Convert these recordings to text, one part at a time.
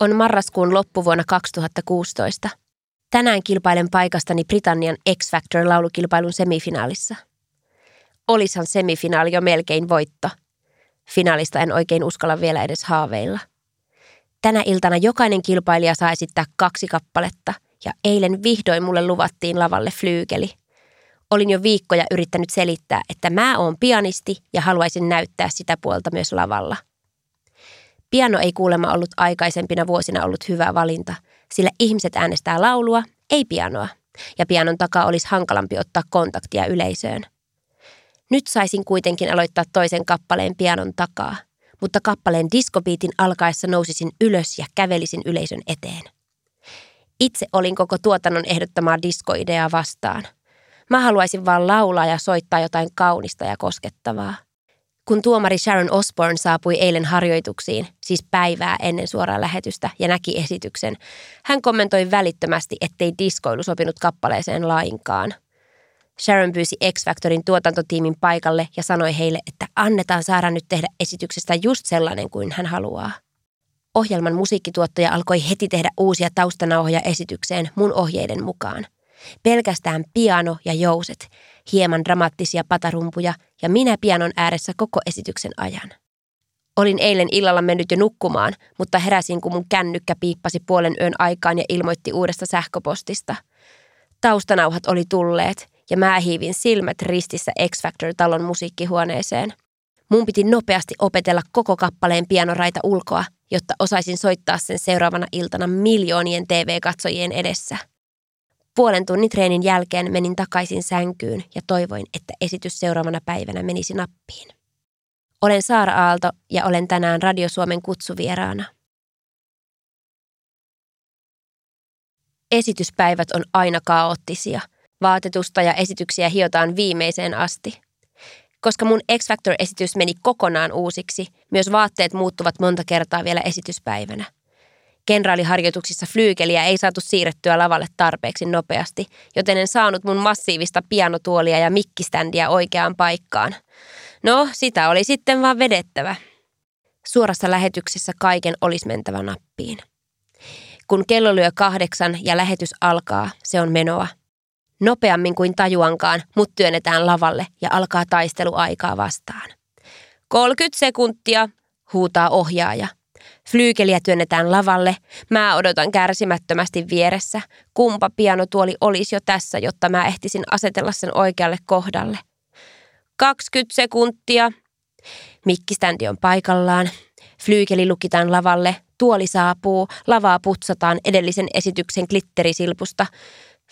On marraskuun loppuvuonna 2016. Tänään kilpailen paikastani Britannian X Factor-laulukilpailun semifinaalissa. Olishan semifinaali jo melkein voitto. Finaalista en oikein uskalla vielä edes haaveilla. Tänä iltana jokainen kilpailija saa esittää kaksi kappaletta ja eilen vihdoin mulle luvattiin lavalle flyykeli. Olin jo viikkoja yrittänyt selittää, että mä oon pianisti ja haluaisin näyttää sitä puolta myös lavalla. Piano ei kuulemma ollut aikaisempina vuosina ollut hyvä valinta, sillä ihmiset äänestää laulua, ei pianoa, ja pianon takaa olisi hankalampi ottaa kontaktia yleisöön. Nyt saisin kuitenkin aloittaa toisen kappaleen pianon takaa, mutta kappaleen diskobiitin alkaessa nousisin ylös ja kävelisin yleisön eteen. Itse olin koko tuotannon ehdottamaa diskoideaa vastaan. Mä haluaisin vaan laulaa ja soittaa jotain kaunista ja koskettavaa. Kun tuomari Sharon Osborne saapui eilen harjoituksiin, siis päivää ennen suoraa lähetystä, ja näki esityksen, hän kommentoi välittömästi, ettei diskoilu sopinut kappaleeseen lainkaan. Sharon pyysi X-Factorin tuotantotiimin paikalle ja sanoi heille, että annetaan Saara nyt tehdä esityksestä just sellainen kuin hän haluaa. Ohjelman musiikkituottaja alkoi heti tehdä uusia taustanauhoja esitykseen mun ohjeiden mukaan. Pelkästään piano ja jouset, hieman dramaattisia patarumpuja ja minä pianon ääressä koko esityksen ajan. Olin eilen illalla mennyt jo nukkumaan, mutta heräsin, kun mun kännykkä piippasi puolen yön aikaan ja ilmoitti uudesta sähköpostista. Taustanauhat oli tulleet ja mä hiivin silmät ristissä X Factor-talon musiikkihuoneeseen. Mun piti nopeasti opetella koko kappaleen pianoraita ulkoa, jotta osaisin soittaa sen seuraavana iltana miljoonien TV-katsojien edessä. Puolen tunnin treenin jälkeen menin takaisin sänkyyn ja toivoin, että esitys seuraavana päivänä menisi nappiin. Olen Saara Aalto ja olen tänään Radio Suomen kutsuvieraana. Esityspäivät on aina kaoottisia. Vaatetusta ja esityksiä hiotaan viimeiseen asti. Koska mun X Factor-esitys meni kokonaan uusiksi, myös vaatteet muuttuvat monta kertaa vielä esityspäivänä – Kenraaliharjoituksissa flyykeliä ei saatu siirrettyä lavalle tarpeeksi nopeasti, joten en saanut mun massiivista pianotuolia ja mikkiständiä oikeaan paikkaan. No, sitä oli sitten vaan vedettävä. Suorassa lähetyksessä kaiken olisi mentävä nappiin. Kun kello lyö kahdeksan ja lähetys alkaa, se on menoa. Nopeammin kuin tajuankaan, mut työnnetään lavalle ja alkaa taistelu aikaa vastaan. 30 sekuntia, huutaa ohjaaja – Flyykeliä työnnetään lavalle. Mä odotan kärsimättömästi vieressä. Kumpa pianotuoli olisi jo tässä, jotta mä ehtisin asetella sen oikealle kohdalle. 20 sekuntia. Mikkiständi on paikallaan. Flyykeli lukitaan lavalle. Tuoli saapuu. Lavaa putsataan edellisen esityksen glitterisilpusta.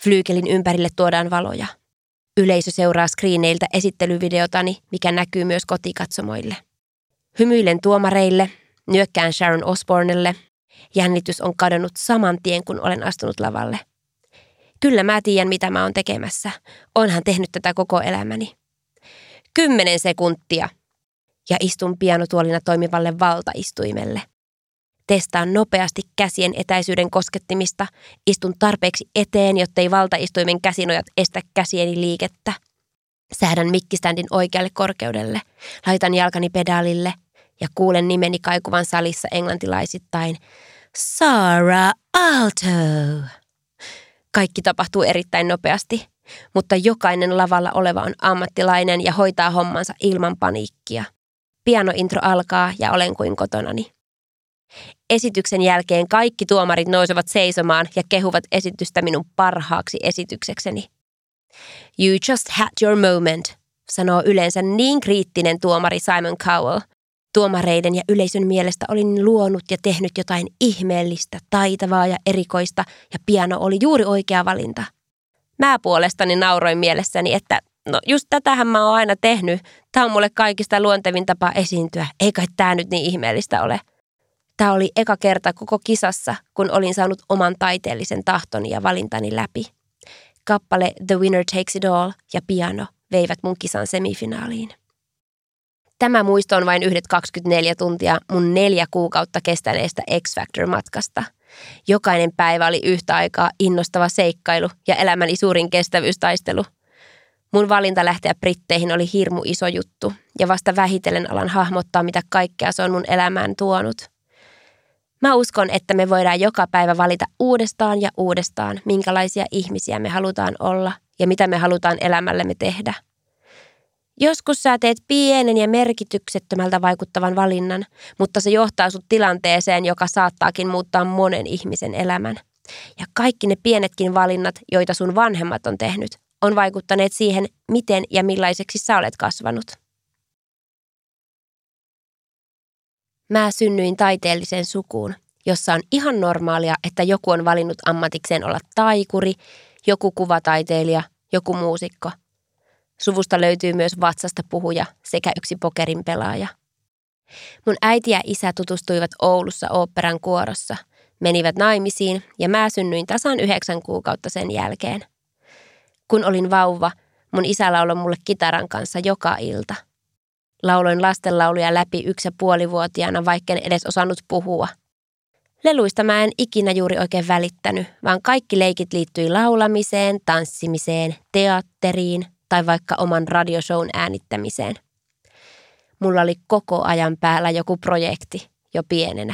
Flyykelin ympärille tuodaan valoja. Yleisö seuraa screeneiltä esittelyvideotani, mikä näkyy myös kotikatsomoille. Hymyilen tuomareille, Nyökkään Sharon Osbornelle. Jännitys on kadonnut saman tien, kun olen astunut lavalle. Kyllä mä tiedän, mitä mä oon tekemässä. Onhan tehnyt tätä koko elämäni. Kymmenen sekuntia. Ja istun pianotuolina toimivalle valtaistuimelle. Testaan nopeasti käsien etäisyyden koskettimista. Istun tarpeeksi eteen, jottei valtaistuimen käsinojat estä käsieni liikettä. Säädän mikkiständin oikealle korkeudelle. Laitan jalkani pedaalille – ja kuulen nimeni kaikuvan salissa englantilaisittain Sarah Alto. Kaikki tapahtuu erittäin nopeasti, mutta jokainen lavalla oleva on ammattilainen ja hoitaa hommansa ilman paniikkia. Pianointro alkaa ja olen kuin kotonani. Esityksen jälkeen kaikki tuomarit nousevat seisomaan ja kehuvat esitystä minun parhaaksi esityksekseni. You just had your moment, sanoo yleensä niin kriittinen tuomari Simon Cowell – Tuomareiden ja yleisön mielestä olin luonut ja tehnyt jotain ihmeellistä, taitavaa ja erikoista, ja piano oli juuri oikea valinta. Mä puolestani nauroin mielessäni, että no just tätähän mä oon aina tehnyt. Tämä on mulle kaikista luontevin tapa esiintyä, eikä tämä nyt niin ihmeellistä ole. Tämä oli eka kerta koko kisassa, kun olin saanut oman taiteellisen tahtoni ja valintani läpi. Kappale The Winner Takes It All ja piano veivät mun kisan semifinaaliin. Tämä muisto on vain yhdet 24 tuntia mun neljä kuukautta kestäneestä X-Factor-matkasta. Jokainen päivä oli yhtä aikaa innostava seikkailu ja elämäni suurin kestävyystaistelu. Mun valinta lähteä Britteihin oli hirmu iso juttu ja vasta vähitellen alan hahmottaa, mitä kaikkea se on mun elämään tuonut. Mä uskon, että me voidaan joka päivä valita uudestaan ja uudestaan, minkälaisia ihmisiä me halutaan olla ja mitä me halutaan elämällemme tehdä. Joskus sä teet pienen ja merkityksettömältä vaikuttavan valinnan, mutta se johtaa sut tilanteeseen, joka saattaakin muuttaa monen ihmisen elämän. Ja kaikki ne pienetkin valinnat, joita sun vanhemmat on tehnyt, on vaikuttaneet siihen, miten ja millaiseksi sä olet kasvanut. Mä synnyin taiteelliseen sukuun, jossa on ihan normaalia, että joku on valinnut ammatikseen olla taikuri, joku kuvataiteilija, joku muusikko. Suvusta löytyy myös vatsasta puhuja sekä yksi pokerin pelaaja. Mun äiti ja isä tutustuivat Oulussa oopperan kuorossa, menivät naimisiin ja mä synnyin tasan yhdeksän kuukautta sen jälkeen. Kun olin vauva, mun isä lauloi mulle kitaran kanssa joka ilta – Lauloin lastenlauluja läpi yksi- ja puolivuotiaana, vaikka en edes osannut puhua. Leluista mä en ikinä juuri oikein välittänyt, vaan kaikki leikit liittyi laulamiseen, tanssimiseen, teatteriin tai vaikka oman radioshown äänittämiseen. Mulla oli koko ajan päällä joku projekti, jo pienenä.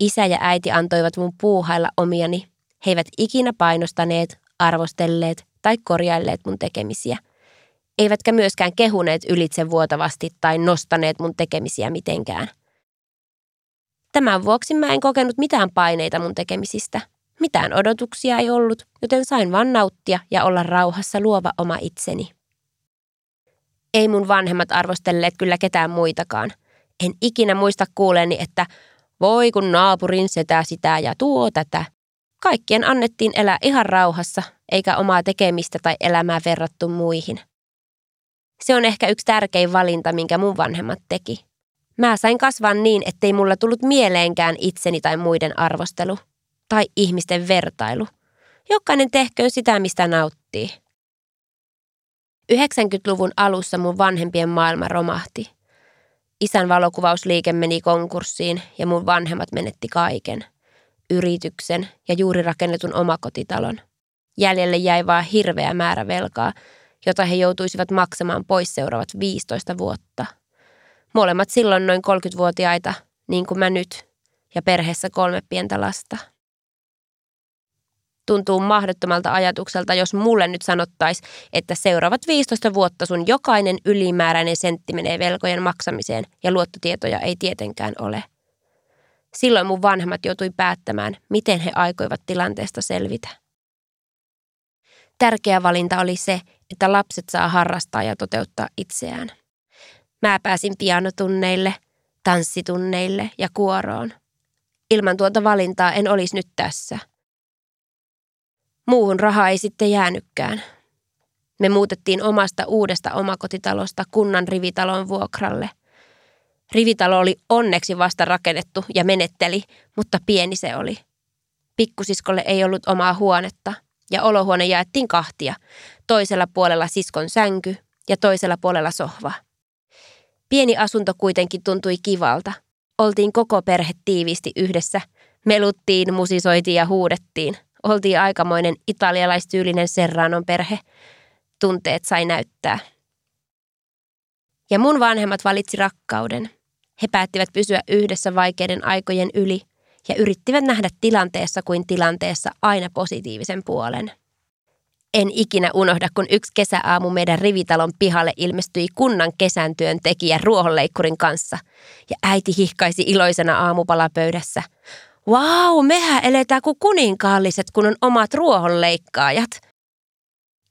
Isä ja äiti antoivat mun puuhailla omiani. He eivät ikinä painostaneet, arvostelleet tai korjailleet mun tekemisiä – eivätkä myöskään kehuneet ylitse vuotavasti tai nostaneet mun tekemisiä mitenkään. Tämän vuoksi mä en kokenut mitään paineita mun tekemisistä. Mitään odotuksia ei ollut, joten sain vaan nauttia ja olla rauhassa luova oma itseni. Ei mun vanhemmat arvostelleet kyllä ketään muitakaan. En ikinä muista kuuleeni, että voi kun naapurin setä sitä ja tuo tätä. Kaikkien annettiin elää ihan rauhassa, eikä omaa tekemistä tai elämää verrattu muihin – se on ehkä yksi tärkein valinta, minkä mun vanhemmat teki. Mä sain kasvaa niin, ettei mulla tullut mieleenkään itseni tai muiden arvostelu. Tai ihmisten vertailu. Jokainen tehköön sitä, mistä nauttii. 90-luvun alussa mun vanhempien maailma romahti. Isän valokuvausliike meni konkurssiin ja mun vanhemmat menetti kaiken. Yrityksen ja juuri rakennetun omakotitalon. Jäljelle jäi vaan hirveä määrä velkaa, jota he joutuisivat maksamaan pois seuraavat 15 vuotta. Molemmat silloin noin 30-vuotiaita, niin kuin mä nyt, ja perheessä kolme pientä lasta. Tuntuu mahdottomalta ajatukselta, jos mulle nyt sanottaisi, että seuraavat 15 vuotta sun jokainen ylimääräinen sentti menee velkojen maksamiseen ja luottotietoja ei tietenkään ole. Silloin mun vanhemmat joutui päättämään, miten he aikoivat tilanteesta selvitä. Tärkeä valinta oli se, että lapset saa harrastaa ja toteuttaa itseään. Mä pääsin pianotunneille, tanssitunneille ja kuoroon. Ilman tuota valintaa en olisi nyt tässä. Muuhun raha ei sitten jäänytkään. Me muutettiin omasta uudesta omakotitalosta kunnan rivitalon vuokralle. Rivitalo oli onneksi vasta rakennettu ja menetteli, mutta pieni se oli. Pikkusiskolle ei ollut omaa huonetta ja olohuone jaettiin kahtia, toisella puolella siskon sänky ja toisella puolella sohva. Pieni asunto kuitenkin tuntui kivalta. Oltiin koko perhe tiiviisti yhdessä. Meluttiin, musisoitiin ja huudettiin. Oltiin aikamoinen italialaistyylinen Serranon perhe. Tunteet sai näyttää. Ja mun vanhemmat valitsi rakkauden. He päättivät pysyä yhdessä vaikeiden aikojen yli ja yrittivät nähdä tilanteessa kuin tilanteessa aina positiivisen puolen. En ikinä unohda, kun yksi kesäaamu meidän rivitalon pihalle ilmestyi kunnan kesän työntekijä ruohonleikkurin kanssa. Ja äiti hihkaisi iloisena aamupalapöydässä. Vau, mehän eletään kuin kuninkaalliset, kun on omat ruohonleikkaajat.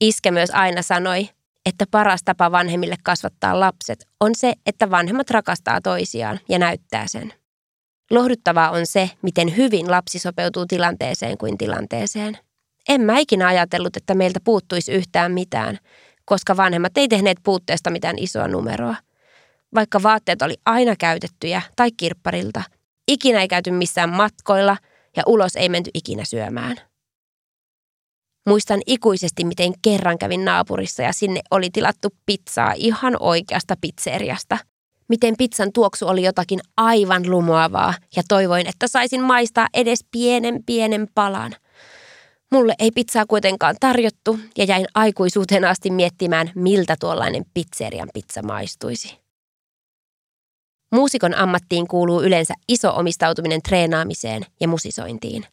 Iske myös aina sanoi, että paras tapa vanhemmille kasvattaa lapset on se, että vanhemmat rakastaa toisiaan ja näyttää sen. Lohduttavaa on se, miten hyvin lapsi sopeutuu tilanteeseen kuin tilanteeseen. En mä ikinä ajatellut, että meiltä puuttuisi yhtään mitään, koska vanhemmat ei tehneet puutteesta mitään isoa numeroa. Vaikka vaatteet oli aina käytettyjä tai kirpparilta, ikinä ei käyty missään matkoilla ja ulos ei menty ikinä syömään. Muistan ikuisesti, miten kerran kävin naapurissa ja sinne oli tilattu pizzaa ihan oikeasta pizzeriasta – miten pizzan tuoksu oli jotakin aivan lumoavaa ja toivoin, että saisin maistaa edes pienen pienen palan. Mulle ei pizzaa kuitenkaan tarjottu ja jäin aikuisuuteen asti miettimään, miltä tuollainen pizzerian pizza maistuisi. Muusikon ammattiin kuuluu yleensä iso omistautuminen treenaamiseen ja musisointiin.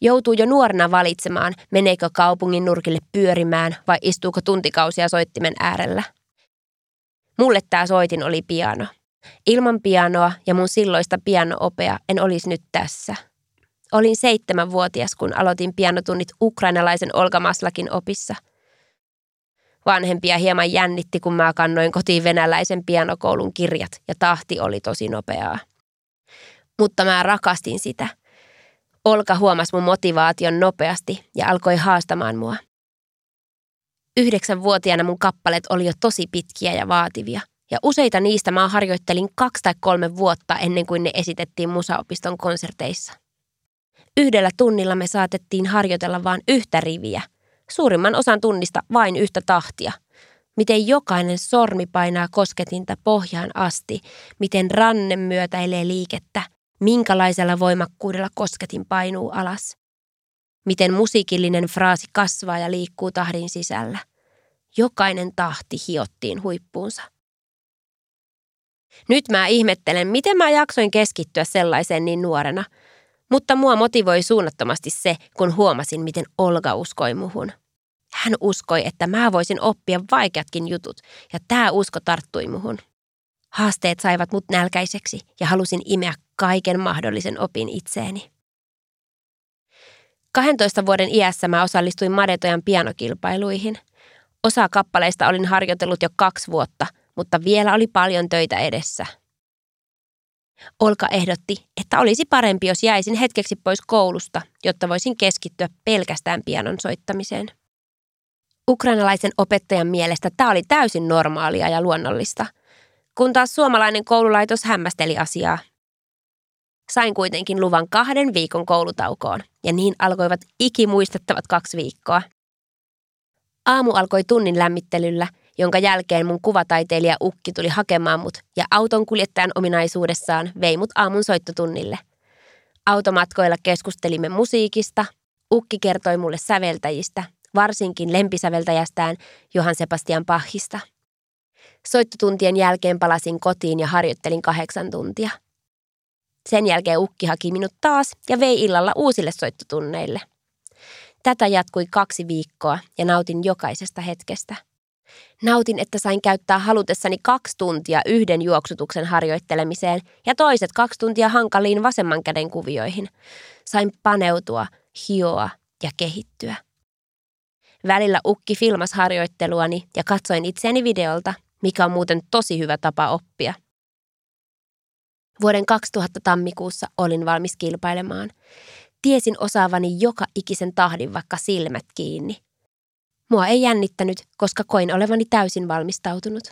Joutuu jo nuorena valitsemaan, meneekö kaupungin nurkille pyörimään vai istuuko tuntikausia soittimen äärellä. Mulle tämä soitin oli piano. Ilman pianoa ja mun silloista pianoopea en olisi nyt tässä. Olin seitsemänvuotias, kun aloitin pianotunnit ukrainalaisen Olga Maslakin opissa. Vanhempia hieman jännitti, kun mä kannoin kotiin venäläisen pianokoulun kirjat ja tahti oli tosi nopeaa. Mutta mä rakastin sitä. Olka huomasi mun motivaation nopeasti ja alkoi haastamaan mua. Yhdeksänvuotiaana mun kappaleet oli jo tosi pitkiä ja vaativia – ja useita niistä mä harjoittelin kaksi tai kolme vuotta ennen kuin ne esitettiin musaopiston konserteissa. Yhdellä tunnilla me saatettiin harjoitella vain yhtä riviä, suurimman osan tunnista vain yhtä tahtia. Miten jokainen sormi painaa kosketinta pohjaan asti, miten ranne myötäilee liikettä, minkälaisella voimakkuudella kosketin painuu alas. Miten musiikillinen fraasi kasvaa ja liikkuu tahdin sisällä. Jokainen tahti hiottiin huippuunsa. Nyt mä ihmettelen, miten mä jaksoin keskittyä sellaiseen niin nuorena. Mutta mua motivoi suunnattomasti se, kun huomasin, miten Olga uskoi muhun. Hän uskoi, että mä voisin oppia vaikeatkin jutut, ja tämä usko tarttui muhun. Haasteet saivat mut nälkäiseksi ja halusin imeä kaiken mahdollisen opin itseeni. 12 vuoden iässä mä osallistuin Madetojan pianokilpailuihin. Osa kappaleista olin harjoitellut jo kaksi vuotta, mutta vielä oli paljon töitä edessä. Olka ehdotti, että olisi parempi, jos jäisin hetkeksi pois koulusta, jotta voisin keskittyä pelkästään pianon soittamiseen. Ukrainalaisen opettajan mielestä tämä oli täysin normaalia ja luonnollista, kun taas suomalainen koululaitos hämmästeli asiaa. Sain kuitenkin luvan kahden viikon koulutaukoon, ja niin alkoivat ikimuistettavat kaksi viikkoa. Aamu alkoi tunnin lämmittelyllä jonka jälkeen mun kuvataiteilija Ukki tuli hakemaan mut ja auton kuljettajan ominaisuudessaan vei mut aamun soittotunnille. Automatkoilla keskustelimme musiikista, Ukki kertoi mulle säveltäjistä, varsinkin lempisäveltäjästään Johan Sebastian Pahista. Soittotuntien jälkeen palasin kotiin ja harjoittelin kahdeksan tuntia. Sen jälkeen Ukki haki minut taas ja vei illalla uusille soittotunneille. Tätä jatkui kaksi viikkoa ja nautin jokaisesta hetkestä – Nautin, että sain käyttää halutessani kaksi tuntia yhden juoksutuksen harjoittelemiseen ja toiset kaksi tuntia hankaliin vasemman käden kuvioihin. Sain paneutua, hioa ja kehittyä. Välillä ukki filmas harjoitteluani ja katsoin itseäni videolta, mikä on muuten tosi hyvä tapa oppia. Vuoden 2000 tammikuussa olin valmis kilpailemaan. Tiesin osaavani joka ikisen tahdin vaikka silmät kiinni – Mua ei jännittänyt, koska koin olevani täysin valmistautunut.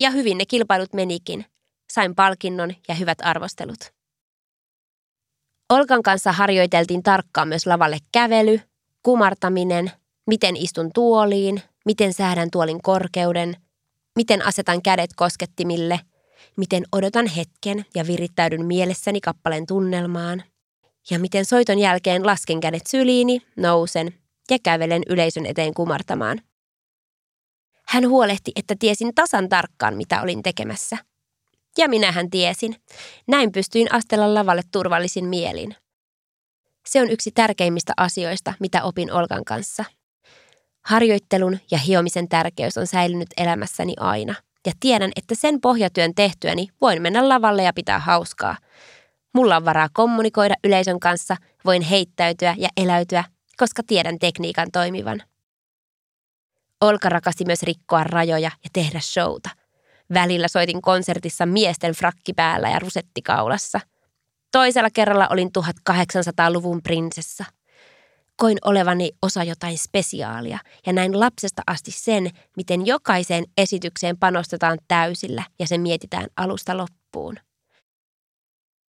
Ja hyvin ne kilpailut menikin. Sain palkinnon ja hyvät arvostelut. Olkan kanssa harjoiteltiin tarkkaan myös lavalle kävely, kumartaminen, miten istun tuoliin, miten säädän tuolin korkeuden, miten asetan kädet koskettimille, miten odotan hetken ja virittäydyn mielessäni kappaleen tunnelmaan, ja miten soiton jälkeen lasken kädet syliini, nousen ja kävelen yleisön eteen kumartamaan. Hän huolehti, että tiesin tasan tarkkaan, mitä olin tekemässä. Ja minähän tiesin. Näin pystyin astella lavalle turvallisin mielin. Se on yksi tärkeimmistä asioista, mitä opin Olkan kanssa. Harjoittelun ja hiomisen tärkeys on säilynyt elämässäni aina. Ja tiedän, että sen pohjatyön tehtyäni voin mennä lavalle ja pitää hauskaa. Mulla on varaa kommunikoida yleisön kanssa, voin heittäytyä ja eläytyä koska tiedän tekniikan toimivan. Olka rakasti myös rikkoa rajoja ja tehdä showta. Välillä soitin konsertissa miesten frakki päällä ja rusetti kaulassa. Toisella kerralla olin 1800-luvun prinsessa. Koin olevani osa jotain spesiaalia ja näin lapsesta asti sen, miten jokaiseen esitykseen panostetaan täysillä ja se mietitään alusta loppuun.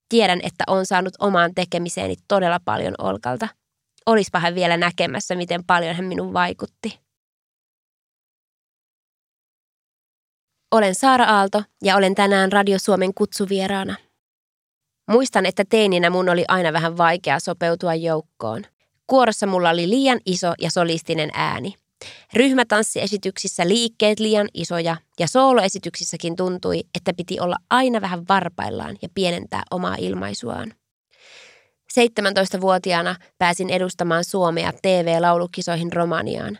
Tiedän, että on saanut omaan tekemiseeni todella paljon Olkalta – olispa hän vielä näkemässä, miten paljon hän minun vaikutti. Olen Saara Aalto ja olen tänään Radio Suomen kutsuvieraana. Muistan, että teininä mun oli aina vähän vaikea sopeutua joukkoon. Kuorossa mulla oli liian iso ja solistinen ääni. Ryhmätanssiesityksissä liikkeet liian isoja ja sooloesityksissäkin tuntui, että piti olla aina vähän varpaillaan ja pienentää omaa ilmaisuaan. 17-vuotiaana pääsin edustamaan Suomea TV-laulukisoihin Romaniaan.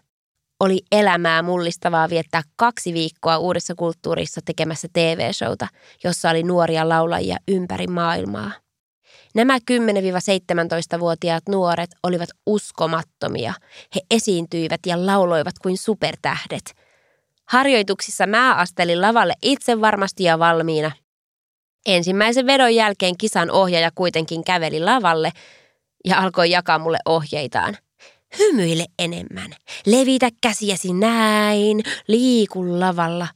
Oli elämää mullistavaa viettää kaksi viikkoa uudessa kulttuurissa tekemässä TV-showta, jossa oli nuoria laulajia ympäri maailmaa. Nämä 10-17-vuotiaat nuoret olivat uskomattomia. He esiintyivät ja lauloivat kuin supertähdet. Harjoituksissa mä astelin lavalle itse varmasti ja valmiina. Ensimmäisen vedon jälkeen kisan ohjaaja kuitenkin käveli lavalle ja alkoi jakaa mulle ohjeitaan. Hymyile enemmän, levitä käsiäsi näin, liiku lavalla.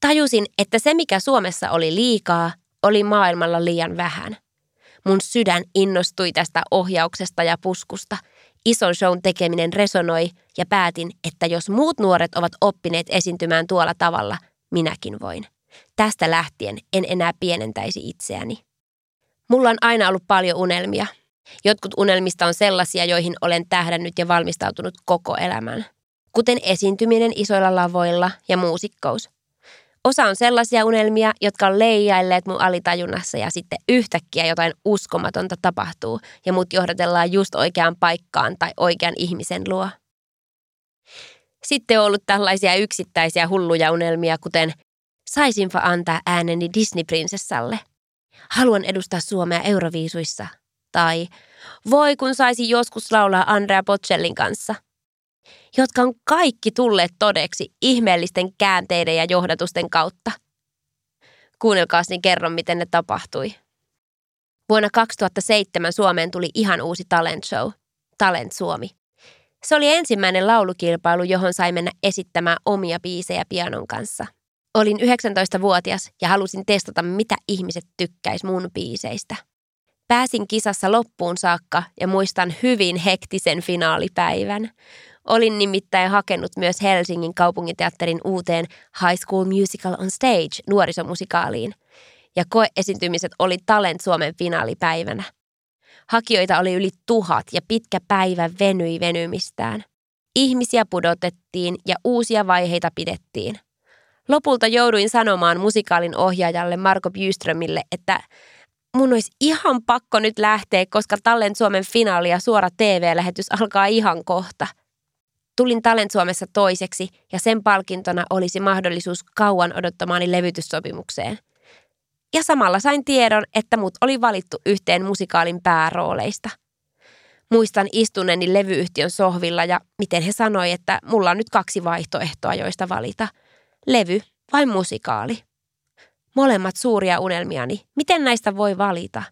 Tajusin, että se mikä Suomessa oli liikaa, oli maailmalla liian vähän – Mun sydän innostui tästä ohjauksesta ja puskusta. Ison shown tekeminen resonoi ja päätin, että jos muut nuoret ovat oppineet esiintymään tuolla tavalla, minäkin voin. Tästä lähtien en enää pienentäisi itseäni. Mulla on aina ollut paljon unelmia. Jotkut unelmista on sellaisia, joihin olen tähdännyt ja valmistautunut koko elämän. Kuten esiintyminen isoilla lavoilla ja muusikkous – Osa on sellaisia unelmia, jotka on leijailleet mun alitajunnassa ja sitten yhtäkkiä jotain uskomatonta tapahtuu ja mut johdatellaan just oikeaan paikkaan tai oikean ihmisen luo. Sitten on ollut tällaisia yksittäisiä hulluja unelmia, kuten saisinpa antaa ääneni Disney-prinsessalle. Haluan edustaa Suomea Euroviisuissa. Tai voi kun saisi joskus laulaa Andrea Bocellin kanssa – jotka on kaikki tulleet todeksi ihmeellisten käänteiden ja johdatusten kautta. Kuunnelkaas niin kerron, miten ne tapahtui. Vuonna 2007 Suomeen tuli ihan uusi talent show, Talent Suomi. Se oli ensimmäinen laulukilpailu, johon sai mennä esittämään omia biisejä pianon kanssa. Olin 19-vuotias ja halusin testata, mitä ihmiset tykkäis mun biiseistä. Pääsin kisassa loppuun saakka ja muistan hyvin hektisen finaalipäivän. Olin nimittäin hakenut myös Helsingin kaupunginteatterin uuteen High School Musical on Stage nuorisomusikaaliin. Ja koeesiintymiset oli Talent Suomen finaalipäivänä. Hakijoita oli yli tuhat ja pitkä päivä venyi venymistään. Ihmisiä pudotettiin ja uusia vaiheita pidettiin. Lopulta jouduin sanomaan musikaalin ohjaajalle Marko Byströmille, että mun olisi ihan pakko nyt lähteä, koska Talent Suomen finaali ja suora TV-lähetys alkaa ihan kohta – Tulin Talent Suomessa toiseksi ja sen palkintona olisi mahdollisuus kauan odottamaani levytyssopimukseen. Ja samalla sain tiedon, että mut oli valittu yhteen musikaalin päärooleista. Muistan istuneeni levyyhtiön sohvilla ja miten he sanoi, että mulla on nyt kaksi vaihtoehtoa, joista valita. Levy vai musikaali. Molemmat suuria unelmiani. Miten näistä voi valita?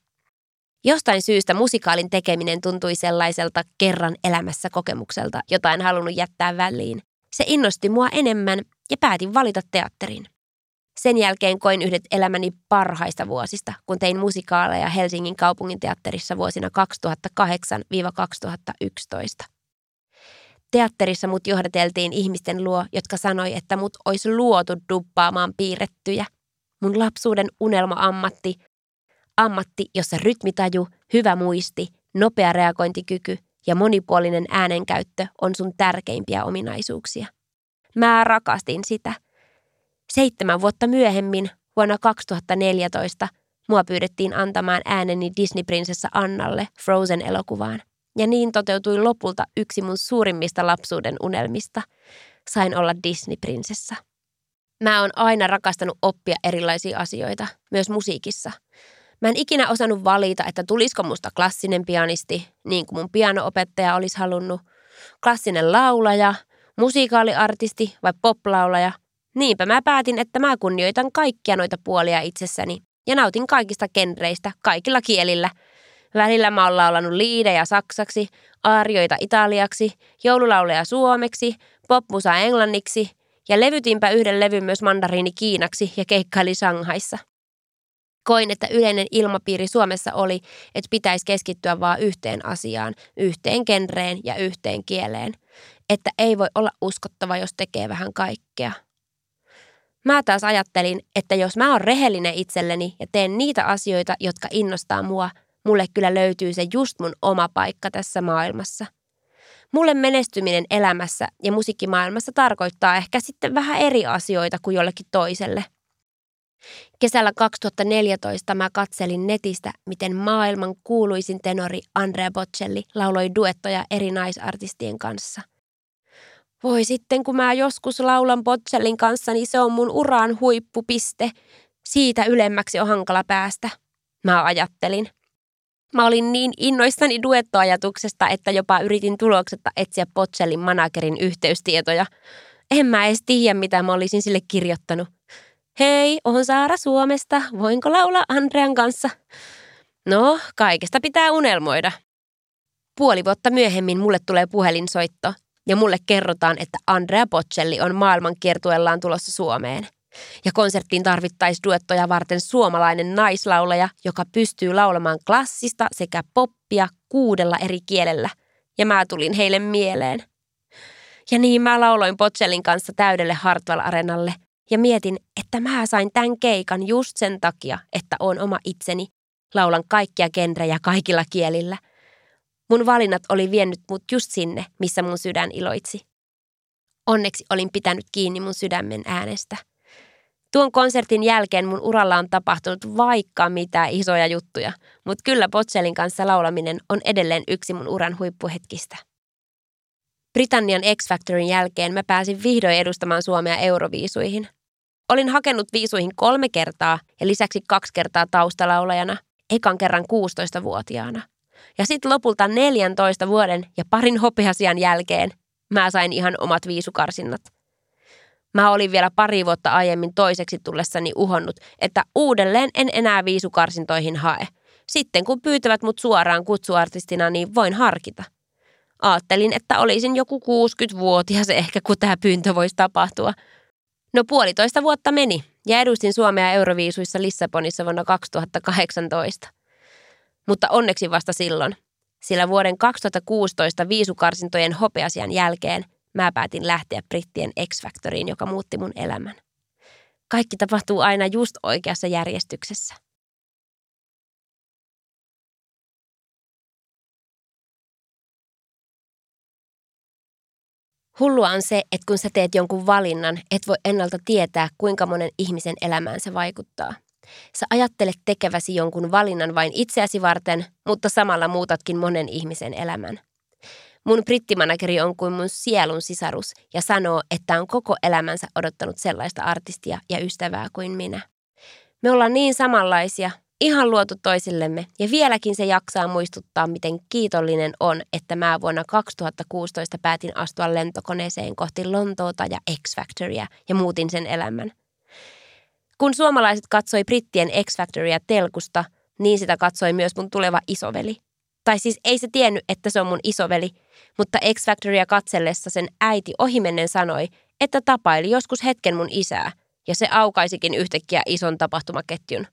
Jostain syystä musikaalin tekeminen tuntui sellaiselta kerran elämässä kokemukselta, jota en halunnut jättää väliin. Se innosti mua enemmän ja päätin valita teatterin. Sen jälkeen koin yhdet elämäni parhaista vuosista, kun tein musikaaleja Helsingin kaupungin teatterissa vuosina 2008-2011. Teatterissa mut johdateltiin ihmisten luo, jotka sanoi, että mut olisi luotu duppaamaan piirrettyjä. Mun lapsuuden unelma-ammatti Ammatti, jossa rytmitaju, hyvä muisti, nopea reagointikyky ja monipuolinen äänenkäyttö on sun tärkeimpiä ominaisuuksia. Mä rakastin sitä. Seitsemän vuotta myöhemmin, vuonna 2014, mua pyydettiin antamaan ääneni Disney-prinsessa Annalle Frozen-elokuvaan. Ja niin toteutui lopulta yksi mun suurimmista lapsuuden unelmista. Sain olla Disney-prinsessa. Mä oon aina rakastanut oppia erilaisia asioita, myös musiikissa – Mä en ikinä osannut valita, että tulisiko musta klassinen pianisti, niin kuin mun pianoopettaja olisi halunnut, klassinen laulaja, musikaaliartisti vai poplaulaja. Niinpä mä päätin, että mä kunnioitan kaikkia noita puolia itsessäni ja nautin kaikista genreistä, kaikilla kielillä. Välillä mä oon laulanut liidejä saksaksi, arjoita italiaksi, joululauleja suomeksi, popmusa englanniksi ja levytinpä yhden levyn myös mandariini kiinaksi ja keikkaili Shanghaissa koin, että yleinen ilmapiiri Suomessa oli, että pitäisi keskittyä vain yhteen asiaan, yhteen genreen ja yhteen kieleen. Että ei voi olla uskottava, jos tekee vähän kaikkea. Mä taas ajattelin, että jos mä oon rehellinen itselleni ja teen niitä asioita, jotka innostaa mua, mulle kyllä löytyy se just mun oma paikka tässä maailmassa. Mulle menestyminen elämässä ja musiikkimaailmassa tarkoittaa ehkä sitten vähän eri asioita kuin jollekin toiselle. Kesällä 2014 mä katselin netistä, miten maailman kuuluisin tenori Andrea Bocelli lauloi duettoja eri naisartistien kanssa. Voi sitten, kun mä joskus laulan Bocellin kanssa, niin se on mun uran huippupiste. Siitä ylemmäksi on hankala päästä. Mä ajattelin. Mä olin niin innoissani duettoajatuksesta, että jopa yritin tuloksetta etsiä Potselin managerin yhteystietoja. En mä edes tiedä, mitä mä olisin sille kirjoittanut. Hei, on Saara Suomesta. Voinko laulaa Andrean kanssa? No, kaikesta pitää unelmoida. Puoli vuotta myöhemmin mulle tulee puhelinsoitto ja mulle kerrotaan, että Andrea Bocelli on maailman kiertuellaan tulossa Suomeen – ja konserttiin tarvittaisi duettoja varten suomalainen naislaulaja, joka pystyy laulamaan klassista sekä poppia kuudella eri kielellä. Ja mä tulin heille mieleen. Ja niin mä lauloin Potselin kanssa täydelle Hartwell-arenalle ja mietin, että mä sain tämän keikan just sen takia, että on oma itseni. Laulan kaikkia genrejä kaikilla kielillä. Mun valinnat oli vienyt mut just sinne, missä mun sydän iloitsi. Onneksi olin pitänyt kiinni mun sydämen äänestä. Tuon konsertin jälkeen mun uralla on tapahtunut vaikka mitä isoja juttuja, mutta kyllä Potselin kanssa laulaminen on edelleen yksi mun uran huippuhetkistä. Britannian X Factorin jälkeen mä pääsin vihdoin edustamaan Suomea Euroviisuihin. Olin hakenut viisuihin kolme kertaa ja lisäksi kaksi kertaa taustalaulajana, ekan kerran 16-vuotiaana. Ja sitten lopulta 14 vuoden ja parin hopeasian jälkeen mä sain ihan omat viisukarsinnat – Mä olin vielä pari vuotta aiemmin toiseksi tullessani uhonnut, että uudelleen en enää viisukarsintoihin hae. Sitten kun pyytävät mut suoraan kutsuartistina, niin voin harkita. Aattelin, että olisin joku 60-vuotias ehkä, kun tämä pyyntö voisi tapahtua. No puolitoista vuotta meni ja edustin Suomea Euroviisuissa Lissabonissa vuonna 2018. Mutta onneksi vasta silloin, sillä vuoden 2016 viisukarsintojen hopeasian jälkeen – mä päätin lähteä brittien X-Factoriin, joka muutti mun elämän. Kaikki tapahtuu aina just oikeassa järjestyksessä. Hullua on se, että kun sä teet jonkun valinnan, et voi ennalta tietää, kuinka monen ihmisen elämään se vaikuttaa. Sä ajattelet tekeväsi jonkun valinnan vain itseäsi varten, mutta samalla muutatkin monen ihmisen elämän. Mun brittimanageri on kuin mun sielun sisarus ja sanoo, että on koko elämänsä odottanut sellaista artistia ja ystävää kuin minä. Me ollaan niin samanlaisia, ihan luotu toisillemme ja vieläkin se jaksaa muistuttaa, miten kiitollinen on, että mä vuonna 2016 päätin astua lentokoneeseen kohti Lontoota ja X-Factoria ja muutin sen elämän. Kun suomalaiset katsoi brittien X-Factoria telkusta, niin sitä katsoi myös mun tuleva isoveli – tai siis ei se tiennyt, että se on mun isoveli, mutta X Factoria katsellessa sen äiti ohimennen sanoi, että tapaili joskus hetken mun isää, ja se aukaisikin yhtäkkiä ison tapahtumaketjun.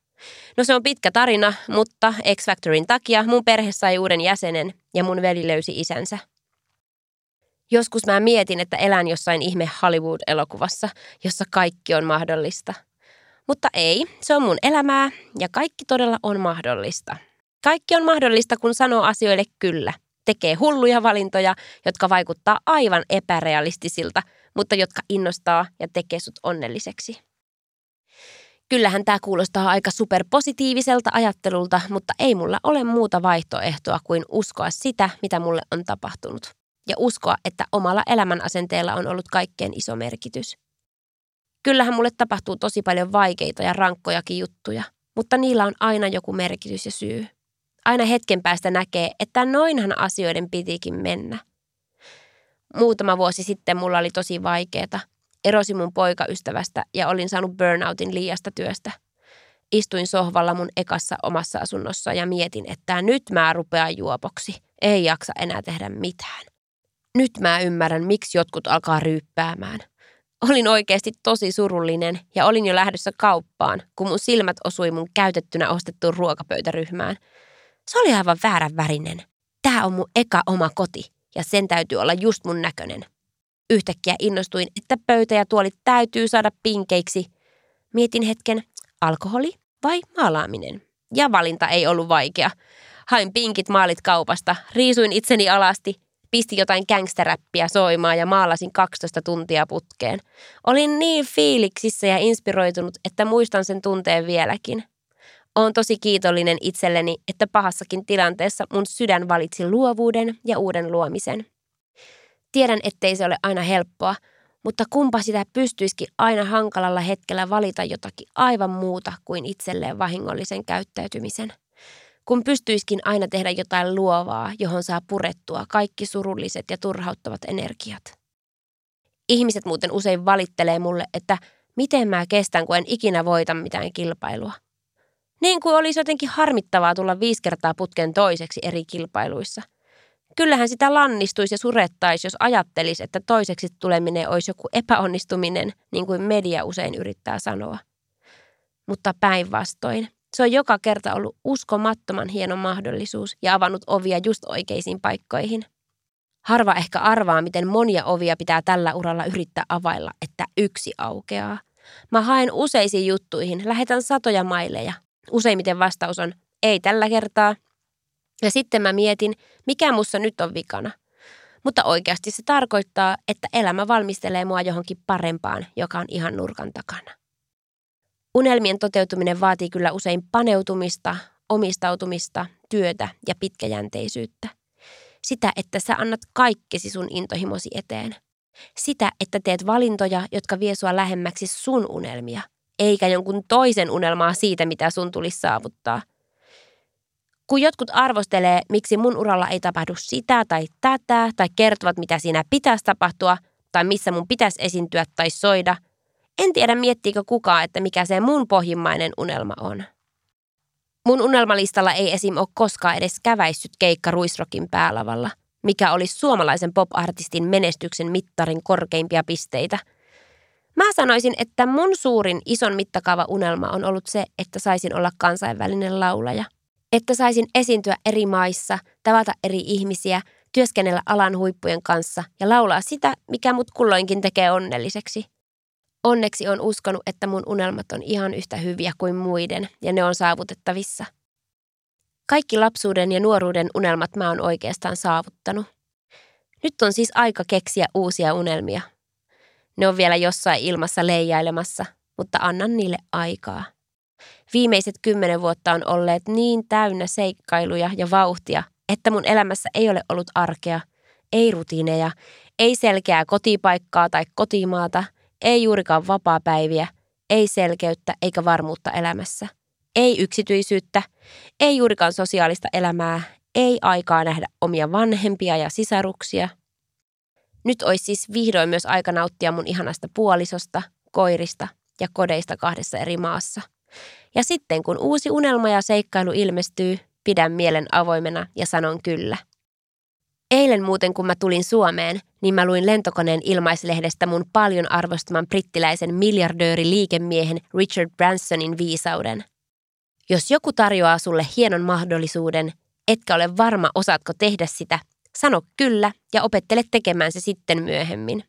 No se on pitkä tarina, mutta X Factorin takia mun perhe sai uuden jäsenen ja mun veli löysi isänsä. Joskus mä mietin, että elän jossain ihme Hollywood-elokuvassa, jossa kaikki on mahdollista. Mutta ei, se on mun elämää ja kaikki todella on mahdollista. Kaikki on mahdollista, kun sanoo asioille kyllä. Tekee hulluja valintoja, jotka vaikuttaa aivan epärealistisilta, mutta jotka innostaa ja tekee sut onnelliseksi. Kyllähän tämä kuulostaa aika superpositiiviselta ajattelulta, mutta ei mulla ole muuta vaihtoehtoa kuin uskoa sitä, mitä mulle on tapahtunut. Ja uskoa, että omalla elämänasenteella on ollut kaikkein iso merkitys. Kyllähän mulle tapahtuu tosi paljon vaikeita ja rankkojakin juttuja, mutta niillä on aina joku merkitys ja syy aina hetken päästä näkee, että noinhan asioiden pitikin mennä. Muutama vuosi sitten mulla oli tosi vaikeeta. Erosi mun poikaystävästä ja olin saanut burnoutin liiasta työstä. Istuin sohvalla mun ekassa omassa asunnossa ja mietin, että nyt mä rupean juopoksi. Ei jaksa enää tehdä mitään. Nyt mä ymmärrän, miksi jotkut alkaa ryyppäämään. Olin oikeasti tosi surullinen ja olin jo lähdössä kauppaan, kun mun silmät osui mun käytettynä ostettuun ruokapöytäryhmään – se oli aivan väärän värinen. Tää on mun eka oma koti ja sen täytyy olla just mun näköinen. Yhtäkkiä innostuin, että pöytä ja tuolit täytyy saada pinkeiksi. Mietin hetken, alkoholi vai maalaaminen? Ja valinta ei ollut vaikea. Hain pinkit maalit kaupasta, riisuin itseni alasti Pisti jotain gangsteräppiä soimaan ja maalasin 12 tuntia putkeen. Olin niin fiiliksissä ja inspiroitunut, että muistan sen tunteen vieläkin. Olen tosi kiitollinen itselleni, että pahassakin tilanteessa mun sydän valitsi luovuuden ja uuden luomisen. Tiedän, ettei se ole aina helppoa, mutta kumpa sitä pystyisikin aina hankalalla hetkellä valita jotakin aivan muuta kuin itselleen vahingollisen käyttäytymisen. Kun pystyiskin aina tehdä jotain luovaa, johon saa purettua kaikki surulliset ja turhauttavat energiat. Ihmiset muuten usein valittelee mulle, että miten mä kestän, kun en ikinä voita mitään kilpailua. Niin kuin olisi jotenkin harmittavaa tulla viisi kertaa putken toiseksi eri kilpailuissa – Kyllähän sitä lannistuisi ja surettaisi, jos ajattelisi, että toiseksi tuleminen olisi joku epäonnistuminen, niin kuin media usein yrittää sanoa. Mutta päinvastoin. Se on joka kerta ollut uskomattoman hieno mahdollisuus ja avannut ovia just oikeisiin paikkoihin. Harva ehkä arvaa, miten monia ovia pitää tällä uralla yrittää availla, että yksi aukeaa. Mä haen useisiin juttuihin, lähetän satoja maileja. Useimmiten vastaus on ei tällä kertaa, ja sitten mä mietin, mikä mussa nyt on vikana. Mutta oikeasti se tarkoittaa, että elämä valmistelee mua johonkin parempaan, joka on ihan nurkan takana. Unelmien toteutuminen vaatii kyllä usein paneutumista, omistautumista, työtä ja pitkäjänteisyyttä. Sitä, että sä annat kaikkesi sun intohimosi eteen. Sitä, että teet valintoja, jotka vie sua lähemmäksi sun unelmia, eikä jonkun toisen unelmaa siitä, mitä sun tulisi saavuttaa – kun jotkut arvostelee, miksi mun uralla ei tapahdu sitä tai tätä, tai kertovat, mitä siinä pitäisi tapahtua, tai missä mun pitäisi esiintyä tai soida, en tiedä miettiikö kukaan, että mikä se mun pohjimmainen unelma on. Mun unelmalistalla ei esim. ole koskaan edes käväissyt keikka Ruisrokin päälavalla, mikä olisi suomalaisen pop-artistin menestyksen mittarin korkeimpia pisteitä. Mä sanoisin, että mun suurin ison mittakaava unelma on ollut se, että saisin olla kansainvälinen laulaja että saisin esiintyä eri maissa, tavata eri ihmisiä, työskennellä alan huippujen kanssa ja laulaa sitä, mikä mut kulloinkin tekee onnelliseksi. Onneksi on uskonut, että mun unelmat on ihan yhtä hyviä kuin muiden ja ne on saavutettavissa. Kaikki lapsuuden ja nuoruuden unelmat mä oon oikeastaan saavuttanut. Nyt on siis aika keksiä uusia unelmia. Ne on vielä jossain ilmassa leijailemassa, mutta annan niille aikaa. Viimeiset kymmenen vuotta on olleet niin täynnä seikkailuja ja vauhtia, että mun elämässä ei ole ollut arkea, ei rutiineja, ei selkeää kotipaikkaa tai kotimaata, ei juurikaan vapaapäiviä, ei selkeyttä eikä varmuutta elämässä. Ei yksityisyyttä, ei juurikaan sosiaalista elämää, ei aikaa nähdä omia vanhempia ja sisaruksia. Nyt olisi siis vihdoin myös aika nauttia mun ihanasta puolisosta, koirista ja kodeista kahdessa eri maassa – ja sitten kun uusi unelma ja seikkailu ilmestyy, pidän mielen avoimena ja sanon kyllä. Eilen muuten kun mä tulin Suomeen, niin mä luin lentokoneen ilmaislehdestä mun paljon arvostaman brittiläisen miljardööri liikemiehen Richard Bransonin viisauden. Jos joku tarjoaa sulle hienon mahdollisuuden, etkä ole varma osaatko tehdä sitä, sano kyllä ja opettele tekemään se sitten myöhemmin.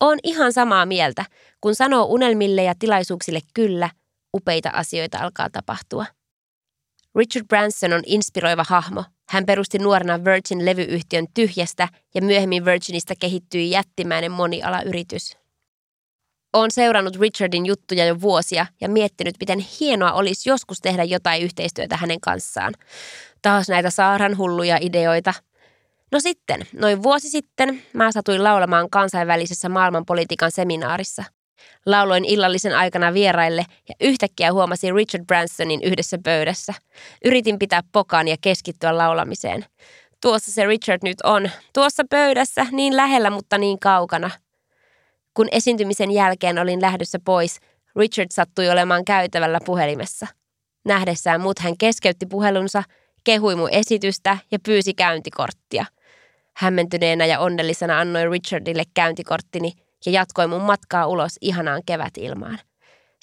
On ihan samaa mieltä, kun sanoo unelmille ja tilaisuuksille kyllä, upeita asioita alkaa tapahtua. Richard Branson on inspiroiva hahmo. Hän perusti nuorena Virgin-levyyhtiön tyhjästä ja myöhemmin Virginistä kehittyi jättimäinen monialayritys. Olen seurannut Richardin juttuja jo vuosia ja miettinyt, miten hienoa olisi joskus tehdä jotain yhteistyötä hänen kanssaan. Taas näitä saaran hulluja ideoita. No sitten, noin vuosi sitten mä satuin laulamaan kansainvälisessä maailmanpolitiikan seminaarissa – Lauloin illallisen aikana vieraille ja yhtäkkiä huomasin Richard Bransonin yhdessä pöydässä. Yritin pitää pokaan ja keskittyä laulamiseen. Tuossa se Richard nyt on, tuossa pöydässä, niin lähellä mutta niin kaukana. Kun esiintymisen jälkeen olin lähdössä pois, Richard sattui olemaan käytävällä puhelimessa. Nähdessään mut hän keskeytti puhelunsa, kehui mun esitystä ja pyysi käyntikorttia. Hämmentyneenä ja onnellisena annoin Richardille käyntikorttini – ja jatkoin mun matkaa ulos ihanaan kevätilmaan.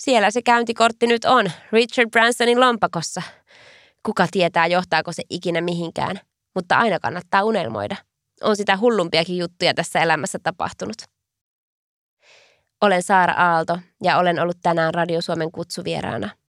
Siellä se käyntikortti nyt on, Richard Bransonin lompakossa. Kuka tietää, johtaako se ikinä mihinkään, mutta aina kannattaa unelmoida. On sitä hullumpiakin juttuja tässä elämässä tapahtunut. Olen Saara Aalto ja olen ollut tänään Radio Suomen kutsuvieraana –